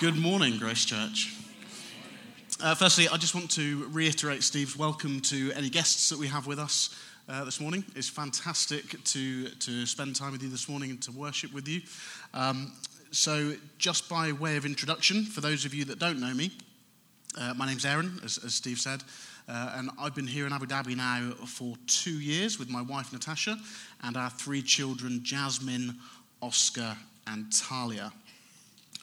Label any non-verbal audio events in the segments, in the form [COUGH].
Good morning, Grace Church. Uh, firstly, I just want to reiterate Steve's welcome to any guests that we have with us uh, this morning. It's fantastic to, to spend time with you this morning and to worship with you. Um, so, just by way of introduction, for those of you that don't know me, uh, my name's Aaron, as, as Steve said, uh, and I've been here in Abu Dhabi now for two years with my wife Natasha and our three children, Jasmine, Oscar, and Talia.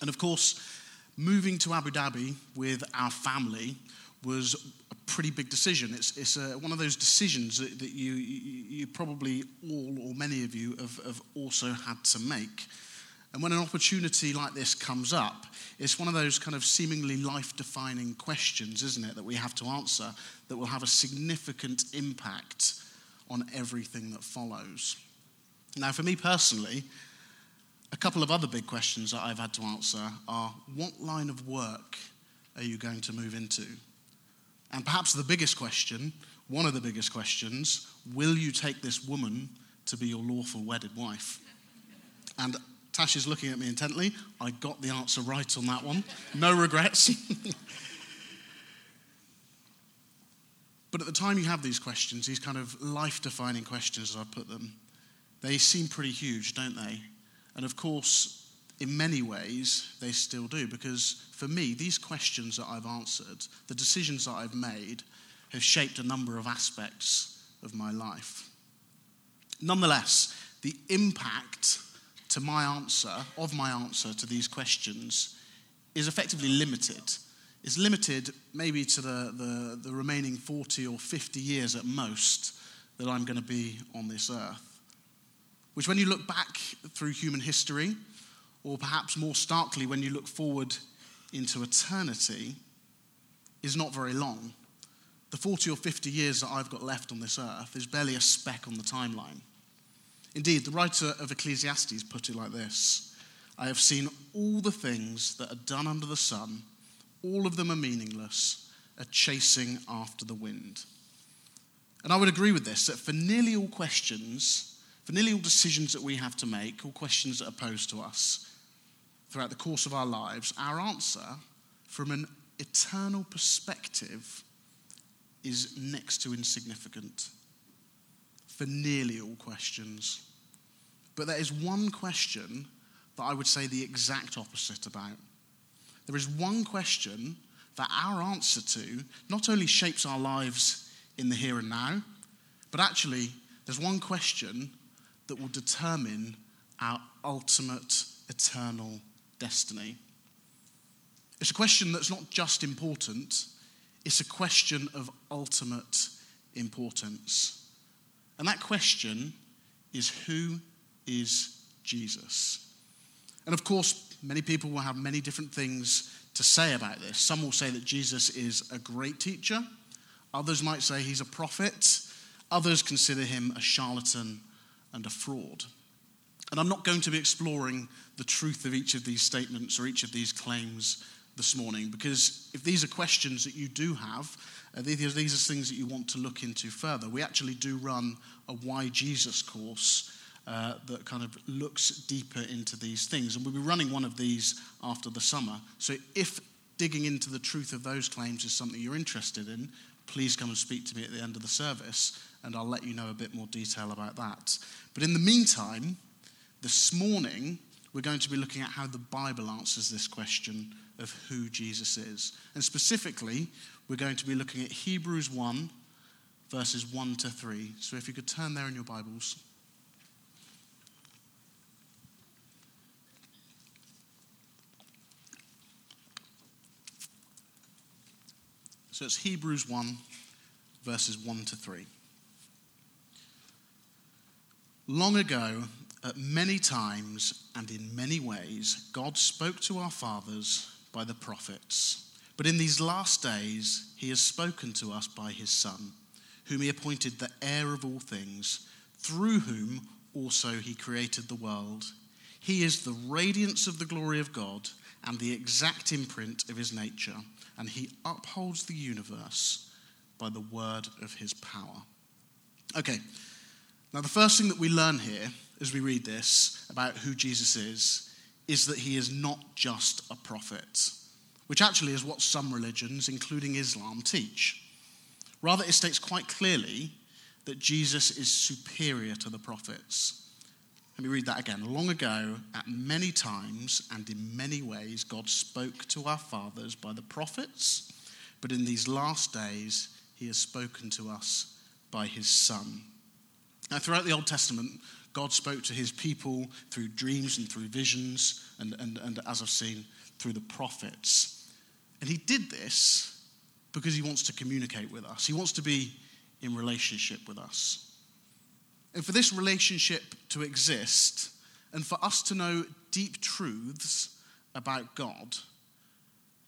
And of course, moving to Abu Dhabi with our family was a pretty big decision. It's, it's a, one of those decisions that, that you, you, you, probably all or many of you have, have also had to make. And when an opportunity like this comes up, it's one of those kind of seemingly life defining questions, isn't it, that we have to answer that will have a significant impact on everything that follows. Now, for me personally, a couple of other big questions that I've had to answer are what line of work are you going to move into? And perhaps the biggest question, one of the biggest questions, will you take this woman to be your lawful wedded wife? And Tash is looking at me intently. I got the answer right on that one. No regrets. [LAUGHS] but at the time you have these questions, these kind of life defining questions, as I put them, they seem pretty huge, don't they? And of course, in many ways, they still do, because for me, these questions that I've answered, the decisions that I've made, have shaped a number of aspects of my life. Nonetheless, the impact to my answer, of my answer to these questions, is effectively limited. It's limited maybe to the, the, the remaining 40 or 50 years at most that I'm going to be on this earth which, when you look back through human history, or perhaps more starkly, when you look forward into eternity, is not very long. The 40 or 50 years that I've got left on this earth is barely a speck on the timeline. Indeed, the writer of Ecclesiastes put it like this I have seen all the things that are done under the sun, all of them are meaningless, are chasing after the wind. And I would agree with this that for nearly all questions, nearly all decisions that we have to make, all questions that are posed to us throughout the course of our lives, our answer from an eternal perspective is next to insignificant for nearly all questions. But there is one question that I would say the exact opposite about. There is one question that our answer to not only shapes our lives in the here and now, but actually, there's one question that will determine our ultimate eternal destiny. It's a question that's not just important, it's a question of ultimate importance. And that question is who is Jesus? And of course, many people will have many different things to say about this. Some will say that Jesus is a great teacher, others might say he's a prophet, others consider him a charlatan and a fraud. And I'm not going to be exploring the truth of each of these statements or each of these claims this morning, because if these are questions that you do have, uh, these, these are things that you want to look into further. We actually do run a Why Jesus course uh, that kind of looks deeper into these things. And we'll be running one of these after the summer. So if digging into the truth of those claims is something you're interested in, please come and speak to me at the end of the service and I'll let you know a bit more detail about that. But in the meantime, this morning, we're going to be looking at how the Bible answers this question of who Jesus is. And specifically, we're going to be looking at Hebrews 1, verses 1 to 3. So if you could turn there in your Bibles. So it's Hebrews 1, verses 1 to 3. Long ago, at many times and in many ways, God spoke to our fathers by the prophets. But in these last days, he has spoken to us by his Son, whom he appointed the heir of all things, through whom also he created the world. He is the radiance of the glory of God and the exact imprint of his nature, and he upholds the universe by the word of his power. Okay, now, the first thing that we learn here as we read this about who Jesus is is that he is not just a prophet, which actually is what some religions, including Islam, teach. Rather, it states quite clearly that Jesus is superior to the prophets. Let me read that again. Long ago, at many times and in many ways, God spoke to our fathers by the prophets, but in these last days, he has spoken to us by his Son. Now, throughout the Old Testament, God spoke to his people through dreams and through visions, and, and, and as I've seen, through the prophets. And he did this because he wants to communicate with us, he wants to be in relationship with us. And for this relationship to exist, and for us to know deep truths about God,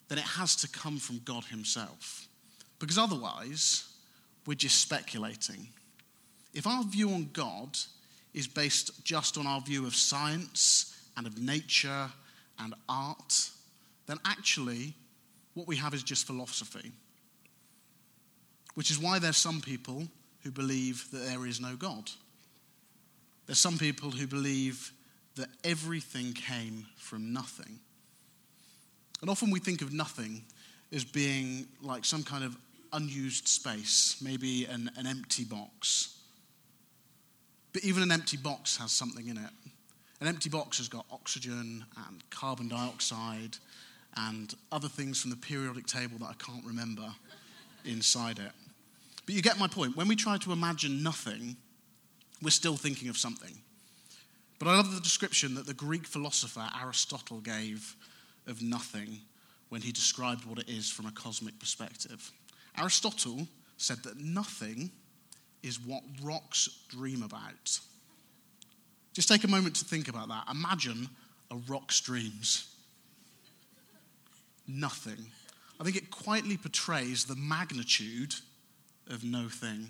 then it has to come from God Himself. Because otherwise, we're just speculating. If our view on God is based just on our view of science and of nature and art, then actually what we have is just philosophy. Which is why there's some people who believe that there is no God. There's some people who believe that everything came from nothing. And often we think of nothing as being like some kind of unused space, maybe an, an empty box but even an empty box has something in it. An empty box has got oxygen and carbon dioxide and other things from the periodic table that I can't remember inside it. But you get my point. When we try to imagine nothing, we're still thinking of something. But I love the description that the Greek philosopher Aristotle gave of nothing when he described what it is from a cosmic perspective. Aristotle said that nothing is what rocks dream about. Just take a moment to think about that. Imagine a rock's dreams. Nothing. I think it quietly portrays the magnitude of no thing.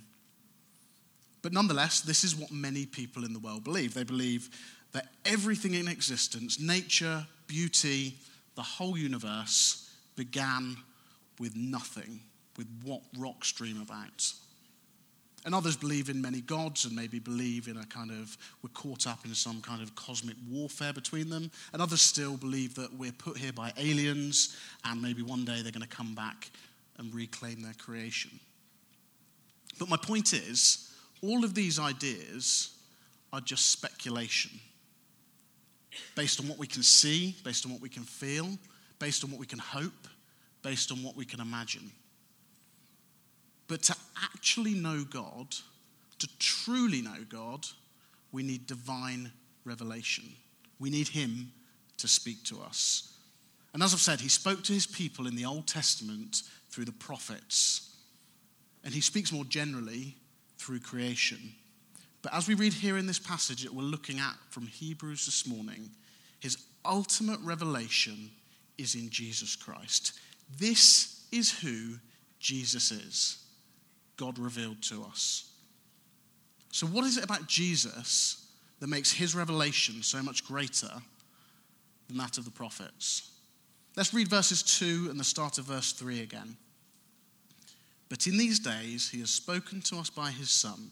But nonetheless, this is what many people in the world believe. They believe that everything in existence, nature, beauty, the whole universe, began with nothing, with what rocks dream about. And others believe in many gods and maybe believe in a kind of, we're caught up in some kind of cosmic warfare between them. And others still believe that we're put here by aliens and maybe one day they're going to come back and reclaim their creation. But my point is, all of these ideas are just speculation based on what we can see, based on what we can feel, based on what we can hope, based on what we can imagine. But to actually know God, to truly know God, we need divine revelation. We need Him to speak to us. And as I've said, He spoke to His people in the Old Testament through the prophets. And He speaks more generally through creation. But as we read here in this passage that we're looking at from Hebrews this morning, His ultimate revelation is in Jesus Christ. This is who Jesus is. God revealed to us. So, what is it about Jesus that makes his revelation so much greater than that of the prophets? Let's read verses 2 and the start of verse 3 again. But in these days he has spoken to us by his Son,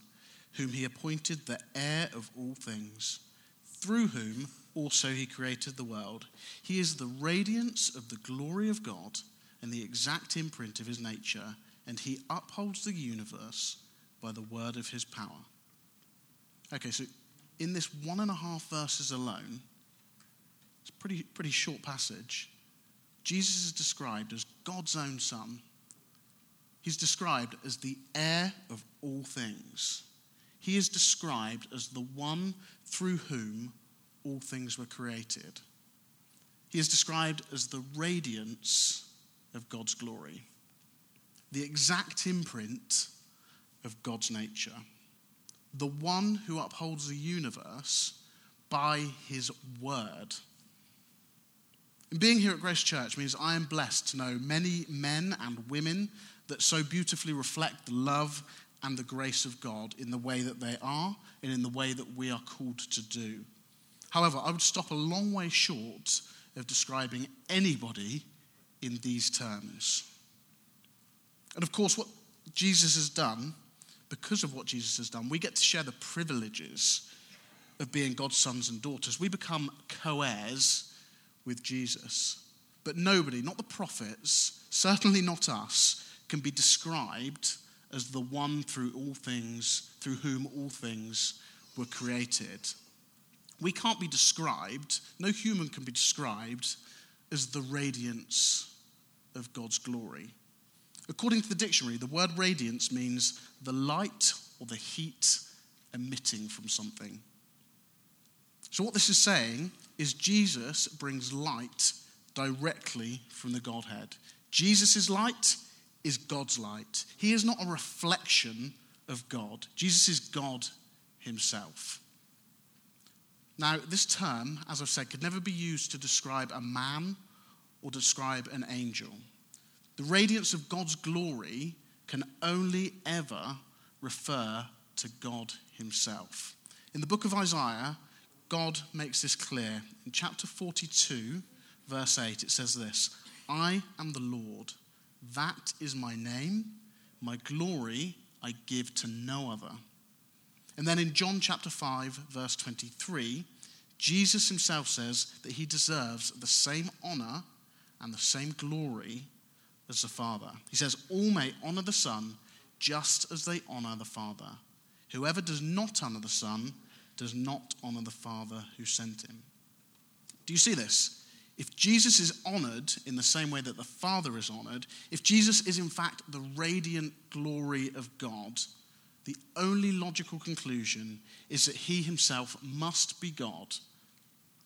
whom he appointed the heir of all things, through whom also he created the world. He is the radiance of the glory of God and the exact imprint of his nature and he upholds the universe by the word of his power. Okay, so in this one and a half verses alone, it's a pretty, pretty short passage. Jesus is described as God's own son. He's described as the heir of all things. He is described as the one through whom all things were created. He is described as the radiance of God's glory the exact imprint of God's nature, the one who upholds the universe by his word. And being here at Grace Church means I am blessed to know many men and women that so beautifully reflect the love and the grace of God in the way that they are and in the way that we are called to do. However, I would stop a long way short of describing anybody in these terms. And of course, what Jesus has done, because of what Jesus has done, we get to share the privileges of being God's sons and daughters. We become co heirs with Jesus. But nobody, not the prophets, certainly not us, can be described as the one through all things, through whom all things were created. We can't be described, no human can be described as the radiance of God's glory. According to the dictionary, the word radiance means the light or the heat emitting from something. So, what this is saying is Jesus brings light directly from the Godhead. Jesus' is light is God's light. He is not a reflection of God, Jesus is God himself. Now, this term, as I've said, could never be used to describe a man or describe an angel. The radiance of God's glory can only ever refer to God Himself. In the book of Isaiah, God makes this clear. In chapter 42, verse 8, it says this I am the Lord, that is my name, my glory I give to no other. And then in John chapter 5, verse 23, Jesus himself says that he deserves the same honor and the same glory as the Father. He says, All may honor the Son just as they honor the Father. Whoever does not honor the Son does not honor the Father who sent him. Do you see this? If Jesus is honored in the same way that the Father is honored, if Jesus is in fact the radiant glory of God, the only logical conclusion is that he himself must be God.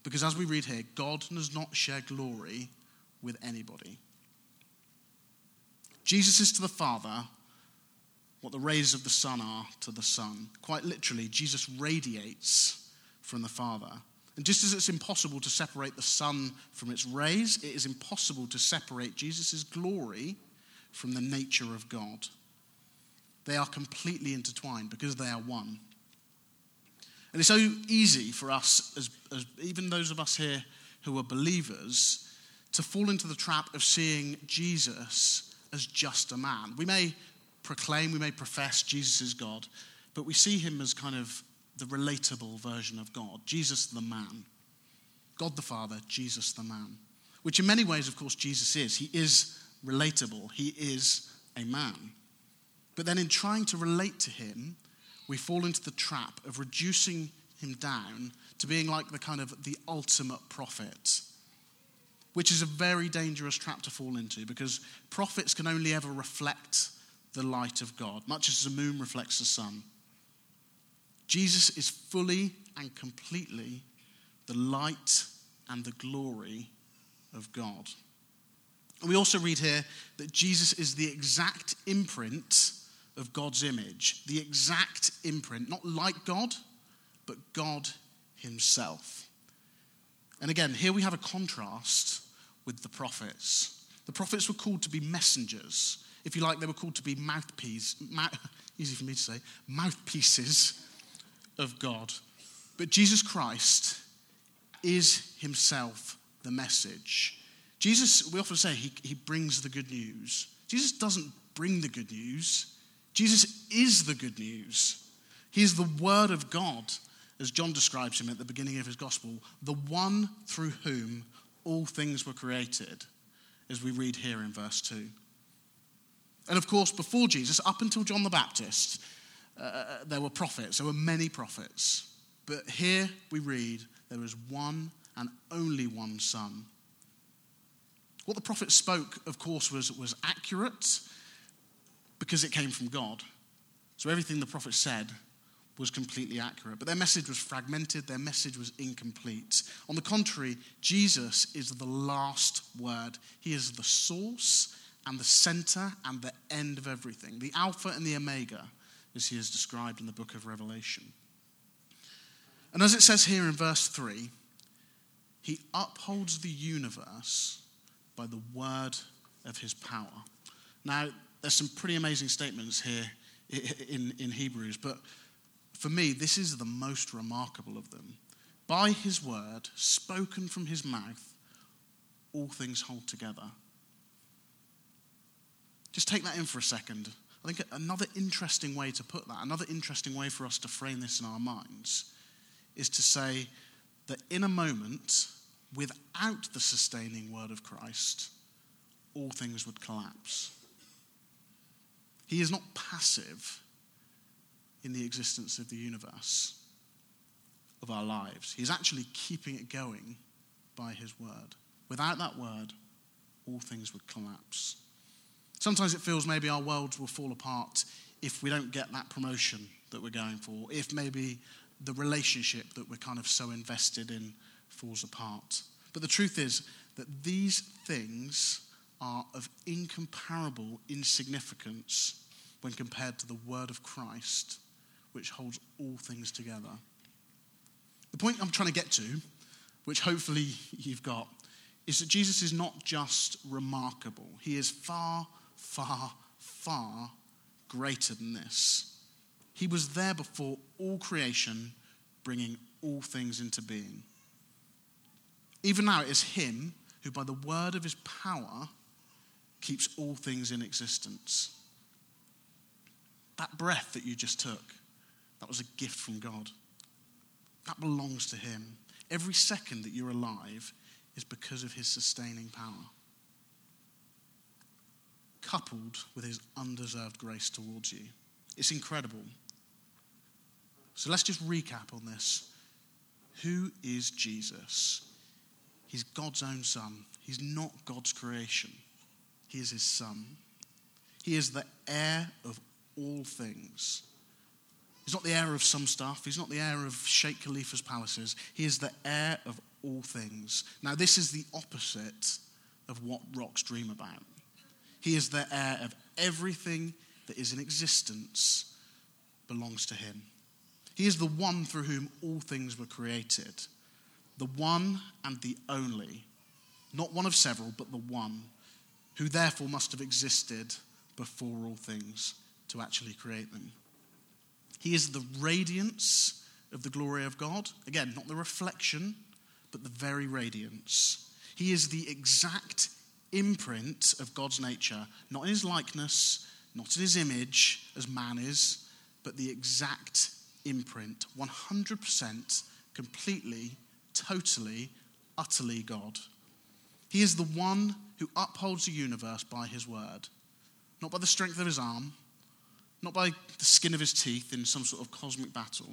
Because as we read here, God does not share glory with anybody. Jesus is to the Father what the rays of the sun are to the sun. Quite literally, Jesus radiates from the Father. And just as it's impossible to separate the sun from its rays, it is impossible to separate Jesus' glory from the nature of God. They are completely intertwined because they are one. And it's so easy for us, as, as even those of us here who are believers, to fall into the trap of seeing Jesus as just a man. We may proclaim, we may profess Jesus is God, but we see him as kind of the relatable version of God Jesus the man. God the Father, Jesus the man. Which in many ways, of course, Jesus is. He is relatable, he is a man. But then in trying to relate to him, we fall into the trap of reducing him down to being like the kind of the ultimate prophet which is a very dangerous trap to fall into because prophets can only ever reflect the light of God, much as the moon reflects the sun. Jesus is fully and completely the light and the glory of God. And we also read here that Jesus is the exact imprint of God's image, the exact imprint, not like God, but God Himself. And again, here we have a contrast with the prophets. The prophets were called to be messengers. If you like, they were called to be mouthpieces, mouth, [LAUGHS] easy for me to say, mouthpieces of God. But Jesus Christ is himself the message. Jesus, we often say, he, he brings the good news. Jesus doesn't bring the good news, Jesus is the good news. He is the Word of God, as John describes him at the beginning of his gospel, the one through whom all things were created, as we read here in verse 2. And of course, before Jesus, up until John the Baptist, uh, uh, there were prophets. There were many prophets. But here we read there was one and only one Son. What the prophet spoke, of course, was, was accurate because it came from God. So everything the prophet said was completely accurate. But their message was fragmented, their message was incomplete. On the contrary, Jesus is the last word. He is the source and the center and the end of everything, the Alpha and the Omega, as he is described in the book of Revelation. And as it says here in verse 3, he upholds the universe by the word of his power. Now, there's some pretty amazing statements here in, in Hebrews, but for me, this is the most remarkable of them. By his word, spoken from his mouth, all things hold together. Just take that in for a second. I think another interesting way to put that, another interesting way for us to frame this in our minds, is to say that in a moment, without the sustaining word of Christ, all things would collapse. He is not passive in the existence of the universe, of our lives. He's actually keeping it going by his word. Without that word, all things would collapse. Sometimes it feels maybe our worlds will fall apart if we don't get that promotion that we're going for, if maybe the relationship that we're kind of so invested in falls apart. But the truth is that these things are of incomparable insignificance when compared to the word of Christ, which holds all things together. The point I'm trying to get to, which hopefully [LAUGHS] you've got, is that Jesus is not just remarkable, he is far, far, far greater than this. He was there before all creation, bringing all things into being. Even now, it is Him who, by the word of His power, keeps all things in existence. That breath that you just took, that was a gift from God. That belongs to Him. Every second that you're alive is because of His sustaining power, coupled with His undeserved grace towards you. It's incredible. So let's just recap on this. Who is Jesus? He's God's own Son. He's not God's creation, He is His Son. He is the heir of all things. He's not the heir of some stuff. He's not the heir of Sheikh Khalifa's palaces. He is the heir of all things. Now, this is the opposite of what rocks dream about. He is the heir of everything that is in existence belongs to him. He is the one through whom all things were created, the one and the only, not one of several, but the one, who therefore must have existed before all things to actually create them. He is the radiance of the glory of God. Again, not the reflection, but the very radiance. He is the exact imprint of God's nature, not in his likeness, not in his image as man is, but the exact imprint, 100% completely, totally, utterly God. He is the one who upholds the universe by his word, not by the strength of his arm, not by the skin of his teeth in some sort of cosmic battle,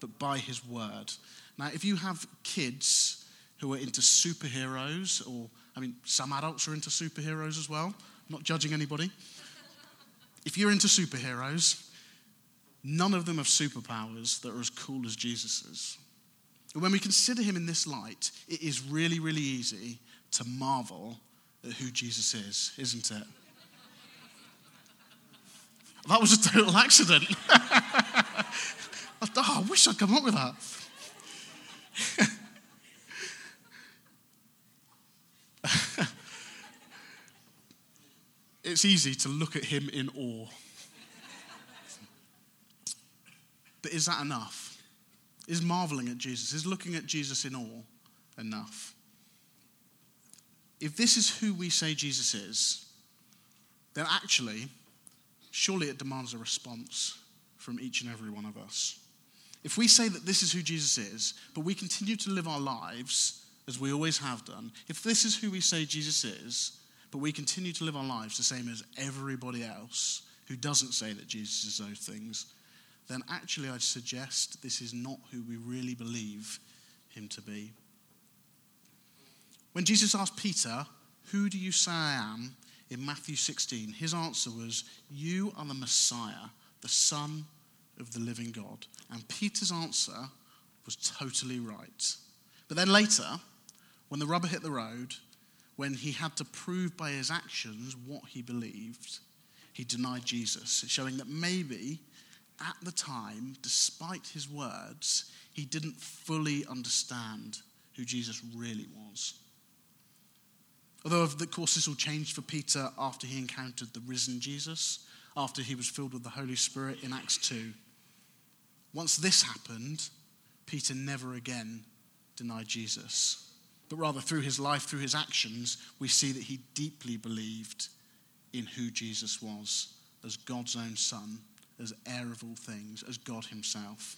but by his word. Now, if you have kids who are into superheroes, or, I mean, some adults are into superheroes as well, I'm not judging anybody. If you're into superheroes, None of them have superpowers that are as cool as Jesus's. And when we consider him in this light, it is really, really easy to marvel at who Jesus is, isn't it? That was a total accident. [LAUGHS] oh, I wish I'd come up with that. [LAUGHS] it's easy to look at him in awe. But is that enough? Is marveling at Jesus, is looking at Jesus in awe enough? If this is who we say Jesus is, then actually, surely it demands a response from each and every one of us. If we say that this is who Jesus is, but we continue to live our lives as we always have done, if this is who we say Jesus is, but we continue to live our lives the same as everybody else who doesn't say that Jesus is those things, then actually I'd suggest this is not who we really believe him to be. When Jesus asked Peter, Who do you say I am? in Matthew 16, his answer was, You are the Messiah, the Son of the living God. And Peter's answer was totally right. But then later, when the rubber hit the road, when he had to prove by his actions what he believed, he denied Jesus, showing that maybe at the time, despite his words, he didn't fully understand who Jesus really was. Although, of course, this all changed for Peter after he encountered the risen Jesus, after he was filled with the Holy Spirit in Acts 2. Once this happened, Peter never again denied Jesus. But rather, through his life, through his actions, we see that he deeply believed in who Jesus was as God's own Son as heir of all things, as God Himself.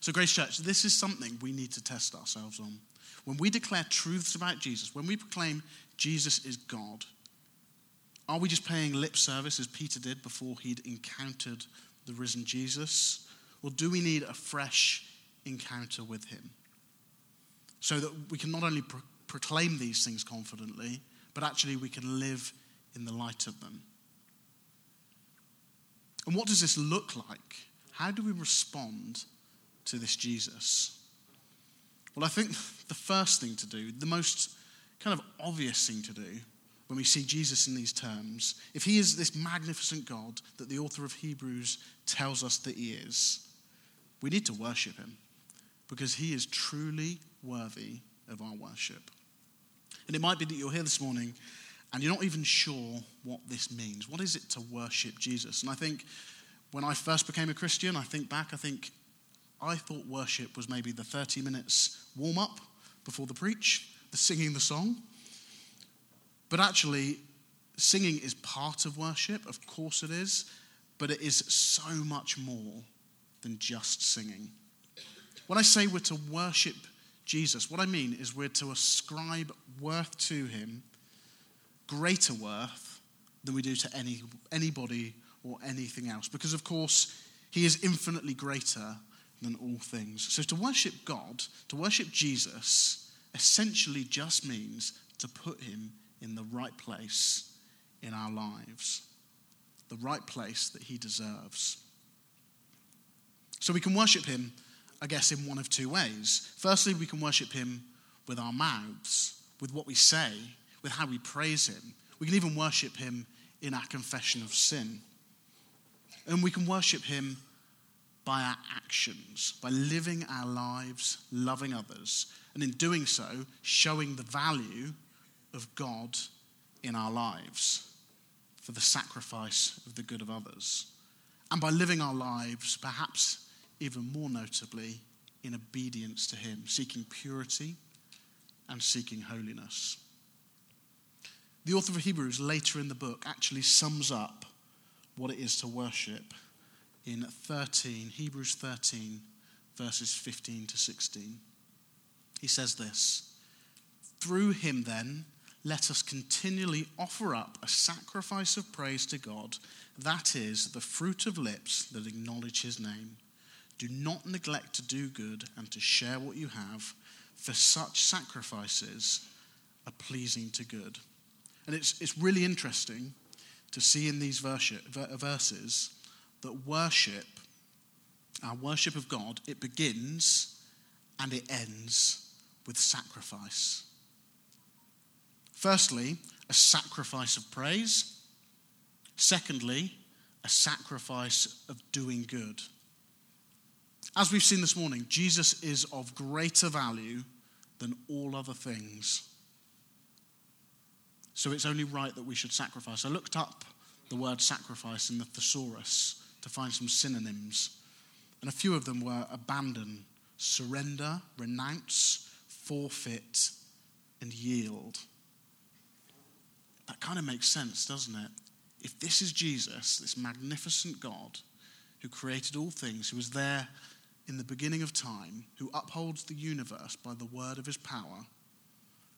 So, Grace Church, this is something we need to test ourselves on. When we declare truths about Jesus, when we proclaim Jesus is God, are we just paying lip service as Peter did before he'd encountered the risen Jesus? Or do we need a fresh encounter with him? So that we can not only pro- proclaim these things confidently, but actually we can live in the light of them. And what does this look like? How do we respond to this Jesus? Well, I think the first thing to do, the most kind of obvious thing to do when we see Jesus in these terms, if he is this magnificent God that the author of Hebrews tells us that he is, we need to worship him because he is truly worthy of our worship. And it might be that you're here this morning and you're not even sure what this means. What is it to worship Jesus? And I think when I first became a Christian, I think back, I think I thought worship was maybe the 30 minutes warm up before the preach, the singing the song. But actually, singing is part of worship, of course it is, but it is so much more than just singing. When I say we're to worship Jesus, what I mean is we're to ascribe worth to him, greater worth than we do to any, anybody or anything else. Because, of course, he is infinitely greater than all things. So to worship God, to worship Jesus, essentially just means to put him in the right place in our lives, the right place that he deserves. So we can worship him, I guess, in one of two ways. Firstly, we can worship him with our mouths, with what we say, with how we praise him. We can even worship him in our confession of sin. And we can worship him by our actions, by living our lives, loving others, and in doing so, showing the value of God in our lives for the sacrifice of the good of others. And by living our lives, perhaps even more notably, in obedience to Him, seeking purity and seeking holiness. The author of Hebrews, later in the book, actually sums up what it is to worship in 13, Hebrews 13, verses 15 to 16. He says this Through him, then, let us continually offer up a sacrifice of praise to God, that is, the fruit of lips that acknowledge his name. Do not neglect to do good and to share what you have, for such sacrifices are pleasing to good. And it's, it's really interesting to see in these verses that worship, our worship of God, it begins and it ends with sacrifice. Firstly, a sacrifice of praise. Secondly, a sacrifice of doing good. As we've seen this morning, Jesus is of greater value than all other things. So it's only right that we should sacrifice. I looked up the word sacrifice in the thesaurus to find some synonyms, and a few of them were abandon, surrender, renounce, forfeit, and yield. That kind of makes sense, doesn't it? If this is Jesus, this magnificent God who created all things, who was there in the beginning of time, who upholds the universe by the word of his power,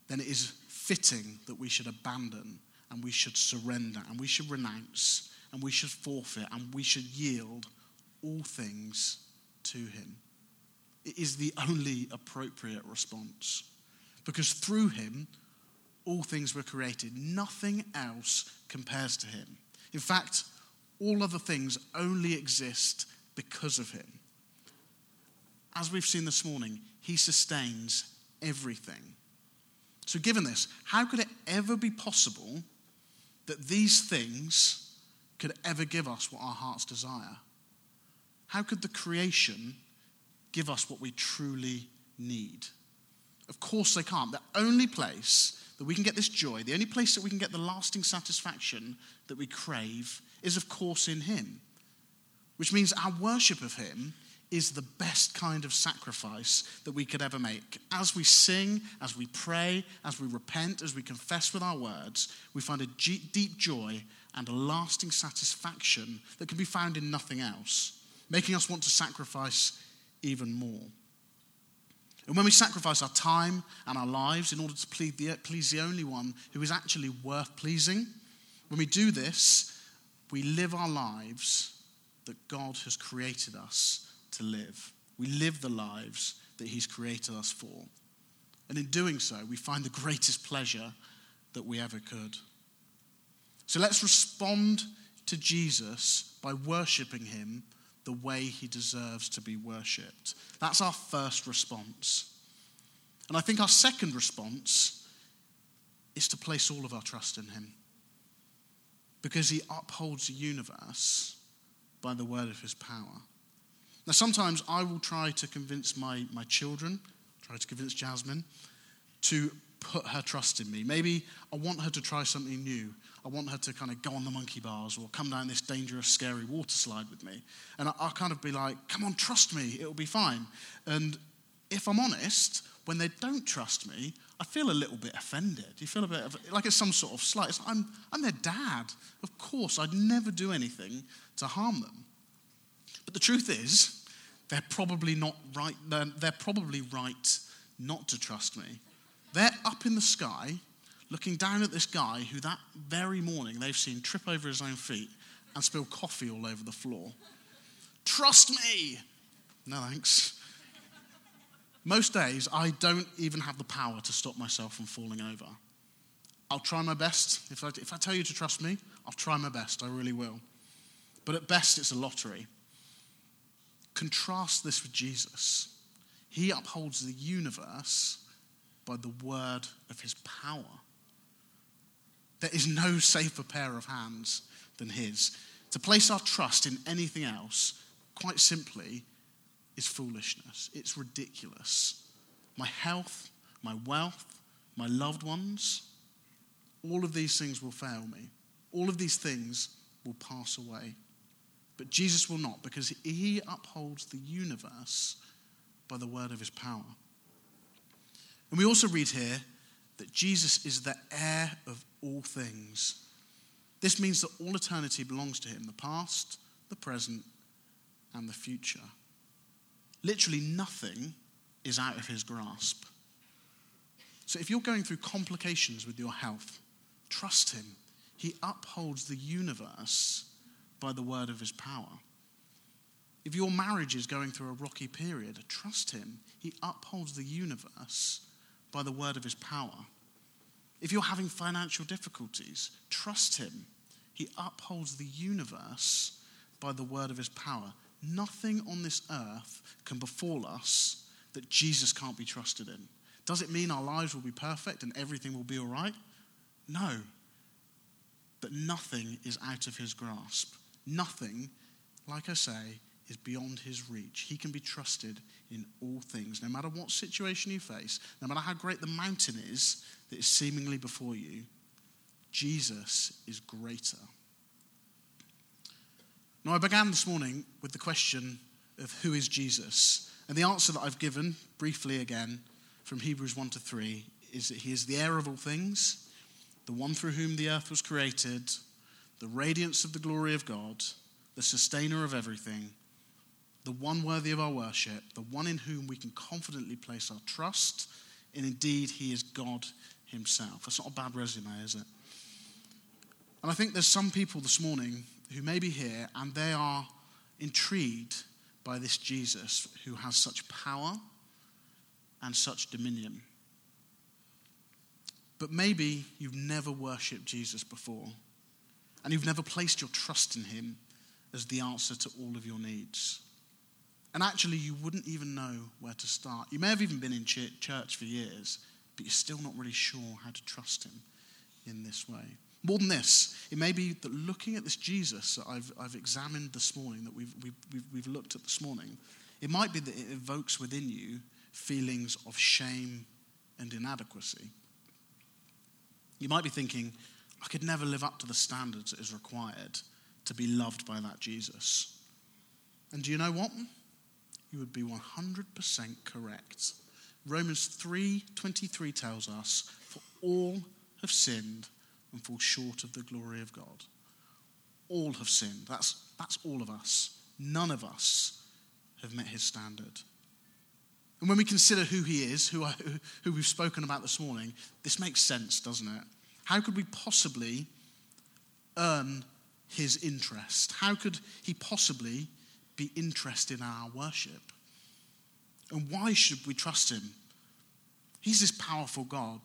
then it is fitting that we should abandon and we should surrender and we should renounce and we should forfeit and we should yield all things to him. It is the only appropriate response because through him, all things were created. Nothing else compares to him. In fact, all other things only exist because of him. As we've seen this morning, he sustains everything. So, given this, how could it ever be possible that these things could ever give us what our hearts desire? How could the creation give us what we truly need? Of course, they can't. The only place that we can get this joy, the only place that we can get the lasting satisfaction that we crave, is, of course, in Him. Which means our worship of Him is the best kind of sacrifice that we could ever make. As we sing, as we pray, as we repent, as we confess with our words, we find a deep joy and a lasting satisfaction that can be found in nothing else, making us want to sacrifice even more. And when we sacrifice our time and our lives in order to please the only one who is actually worth pleasing, when we do this, we live our lives that God has created us to live. We live the lives that He's created us for. And in doing so, we find the greatest pleasure that we ever could. So let's respond to Jesus by worshipping Him the way He deserves to be worshipped. That's our first response. And I think our second response is to place all of our trust in Him because He upholds the universe by the word of His power. Now, sometimes I will try to convince my, my children, try to convince Jasmine, to put her trust in me. Maybe I want her to try something new. I want her to kind of go on the monkey bars or come down this dangerous, scary water slide with me. And I, will kind of be like, come on, trust me, it'll be fine. And if I'm honest, when they don't trust me, I feel a little bit offended. You feel a bit of, like it's some sort of slight. Like I'm, I'm their dad. Of course, I'd never do anything to harm them. But the truth is, they're probably not right. They're, they're probably right not to trust me. They're up in the sky looking down at this guy who that very morning they've seen trip over his own feet and spill coffee all over the floor. Trust me! No thanks. Most days, I don't even have the power to stop myself from falling over. I'll try my best. If I, if I tell you to trust me, I'll try my best. I really will. But at best, it's a lottery. Contrast this with Jesus. He upholds the universe by the word of his power. There is no safer pair of hands than his. To place our trust in anything else, quite simply, is foolishness. It's ridiculous. My health, my wealth, my loved ones, all of these things will fail me. All of these things will pass away. But Jesus will not because he upholds the universe by the word of his power. And we also read here that Jesus is the heir of all things. This means that all eternity belongs to him the past, the present, and the future. Literally nothing is out of his grasp. So if you're going through complications with your health, trust him. He upholds the universe by the word of his power. If your marriage is going through a rocky period, trust him. He upholds the universe by the word of his power. If you're having financial difficulties, trust him. He upholds the universe by the word of his power. Nothing on this earth can befall us that Jesus can't be trusted in. Does it mean our lives will be perfect and everything will be all right? No. But nothing is out of his grasp. Nothing, like I say, is beyond his reach. He can be trusted in all things. No matter what situation you face, no matter how great the mountain is that is seemingly before you, Jesus is greater. Now, I began this morning with the question of who is Jesus? And the answer that I've given, briefly again, from Hebrews 1 to 3, is that he is the heir of all things, the one through whom the earth was created, the radiance of the glory of God, the sustainer of everything the one worthy of our worship, the one in whom we can confidently place our trust, and indeed, he is God himself. That's not a bad resume, is it? And I think there's some people this morning who may be here and they are intrigued by this Jesus who has such power and such dominion. But maybe you've never worshipped Jesus before and you've never placed your trust in him as the answer to all of your needs. And actually, you wouldn't even know where to start. You may have even been in church for years, but you're still not really sure how to trust him in this way. More than this, it may be that looking at this Jesus that I've, I've examined this morning, that we've, we've, we've looked at this morning, it might be that it evokes within you feelings of shame and inadequacy. You might be thinking, I could never live up to the standards that is required to be loved by that Jesus. And do you know what? you would be 100% correct. Romans 3:23 tells us, "For all have sinned and fall short of the glory of God." All have sinned. That's, that's all of us. None of us have met his standard. And when we consider who he is, who, I, who we've spoken about this morning, this makes sense, doesn't it? How could we possibly earn his interest? How could he possibly be interested in our worship? And why should we trust him? He's this powerful God.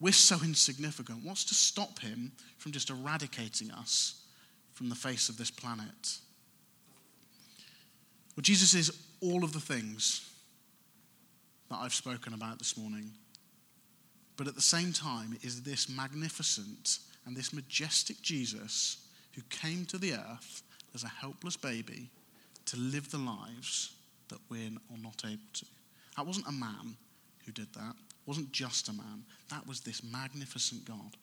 We're so insignificant. What's to stop him from just eradicating us from the face of this planet? Well, Jesus is all of the things that I've spoken about this morning. But at the same time, is this magnificent and this majestic Jesus who came to the earth as a helpless baby to live the lives that we're not able to. That wasn't a man who did that, it wasn't just a man. That was this magnificent God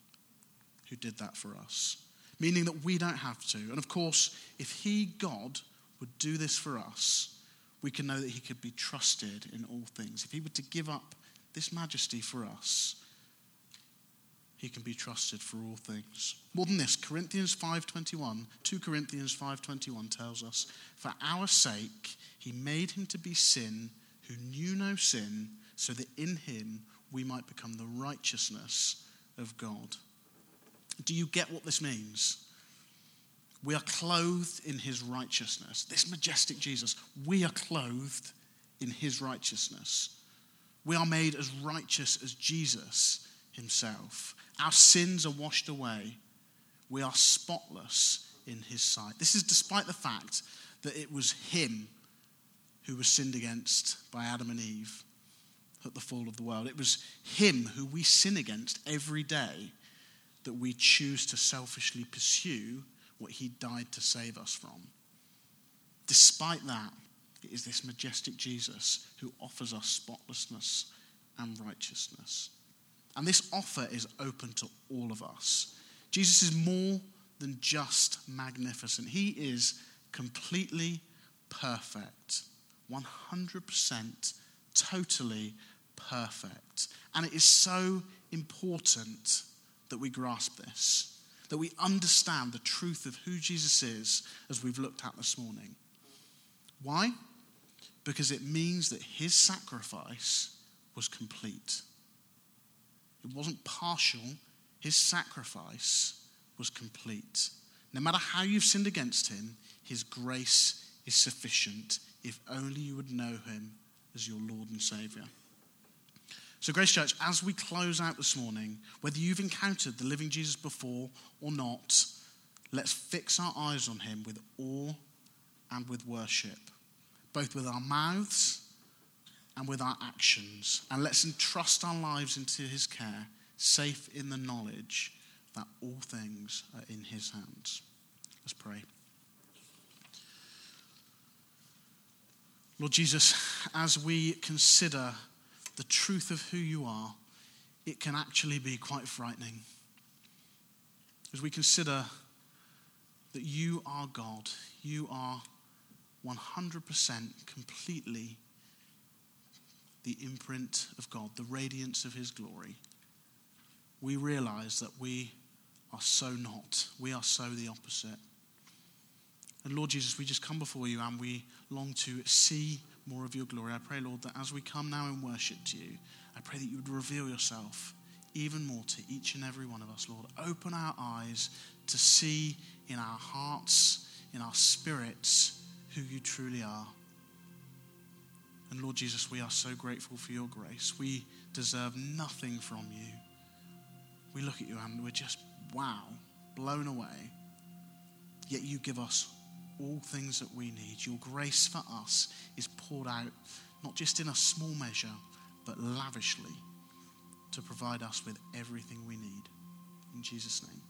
who did that for us, meaning that we don't have to. And of course, if He, God, would do this for us, we can know that He could be trusted in all things. If He were to give up this majesty for us, he can be trusted for all things. More than this, Corinthians 5:21, 2 Corinthians 5:21 tells us, "For our sake he made him to be sin who knew no sin, so that in him we might become the righteousness of God." Do you get what this means? We are clothed in his righteousness. This majestic Jesus, we are clothed in his righteousness. We are made as righteous as Jesus himself. Our sins are washed away. We are spotless in his sight. This is despite the fact that it was him who was sinned against by Adam and Eve at the fall of the world. It was him who we sin against every day that we choose to selfishly pursue what he died to save us from. Despite that, it is this majestic Jesus who offers us spotlessness and righteousness. And this offer is open to all of us. Jesus is more than just magnificent, He is completely perfect, 100% totally perfect. And it is so important that we grasp this, that we understand the truth of who Jesus is as we've looked at this morning. Why? Because it means that his sacrifice was complete. It wasn't partial, his sacrifice was complete. No matter how you've sinned against him, his grace is sufficient if only you would know him as your Lord and Savior. So, Grace Church, as we close out this morning, whether you've encountered the living Jesus before or not, let's fix our eyes on him with awe and with worship, both with our mouths and with our actions. And let's entrust our lives into his care, safe in the knowledge that all things are in his hands. Let's pray. Lord Jesus, as we consider the truth of who you are, it can actually be quite frightening. As we consider that you are God, you are 100% completely the imprint of God, the radiance of His glory, we realize that we are so not. We are so the opposite. And Lord Jesus, we just come before you and we long to see more of your glory. I pray, Lord, that as we come now and worship to you, I pray that you would reveal yourself even more to each and every one of us, Lord. Open our eyes to see in our hearts, in our spirits, who you truly are. And Lord Jesus, we are so grateful for your grace. We deserve nothing from you. We look at you and we're just, wow, blown away. Yet you give us all things that we need. Your grace for us is poured out, not just in a small measure, but lavishly to provide us with everything we need. In Jesus' name.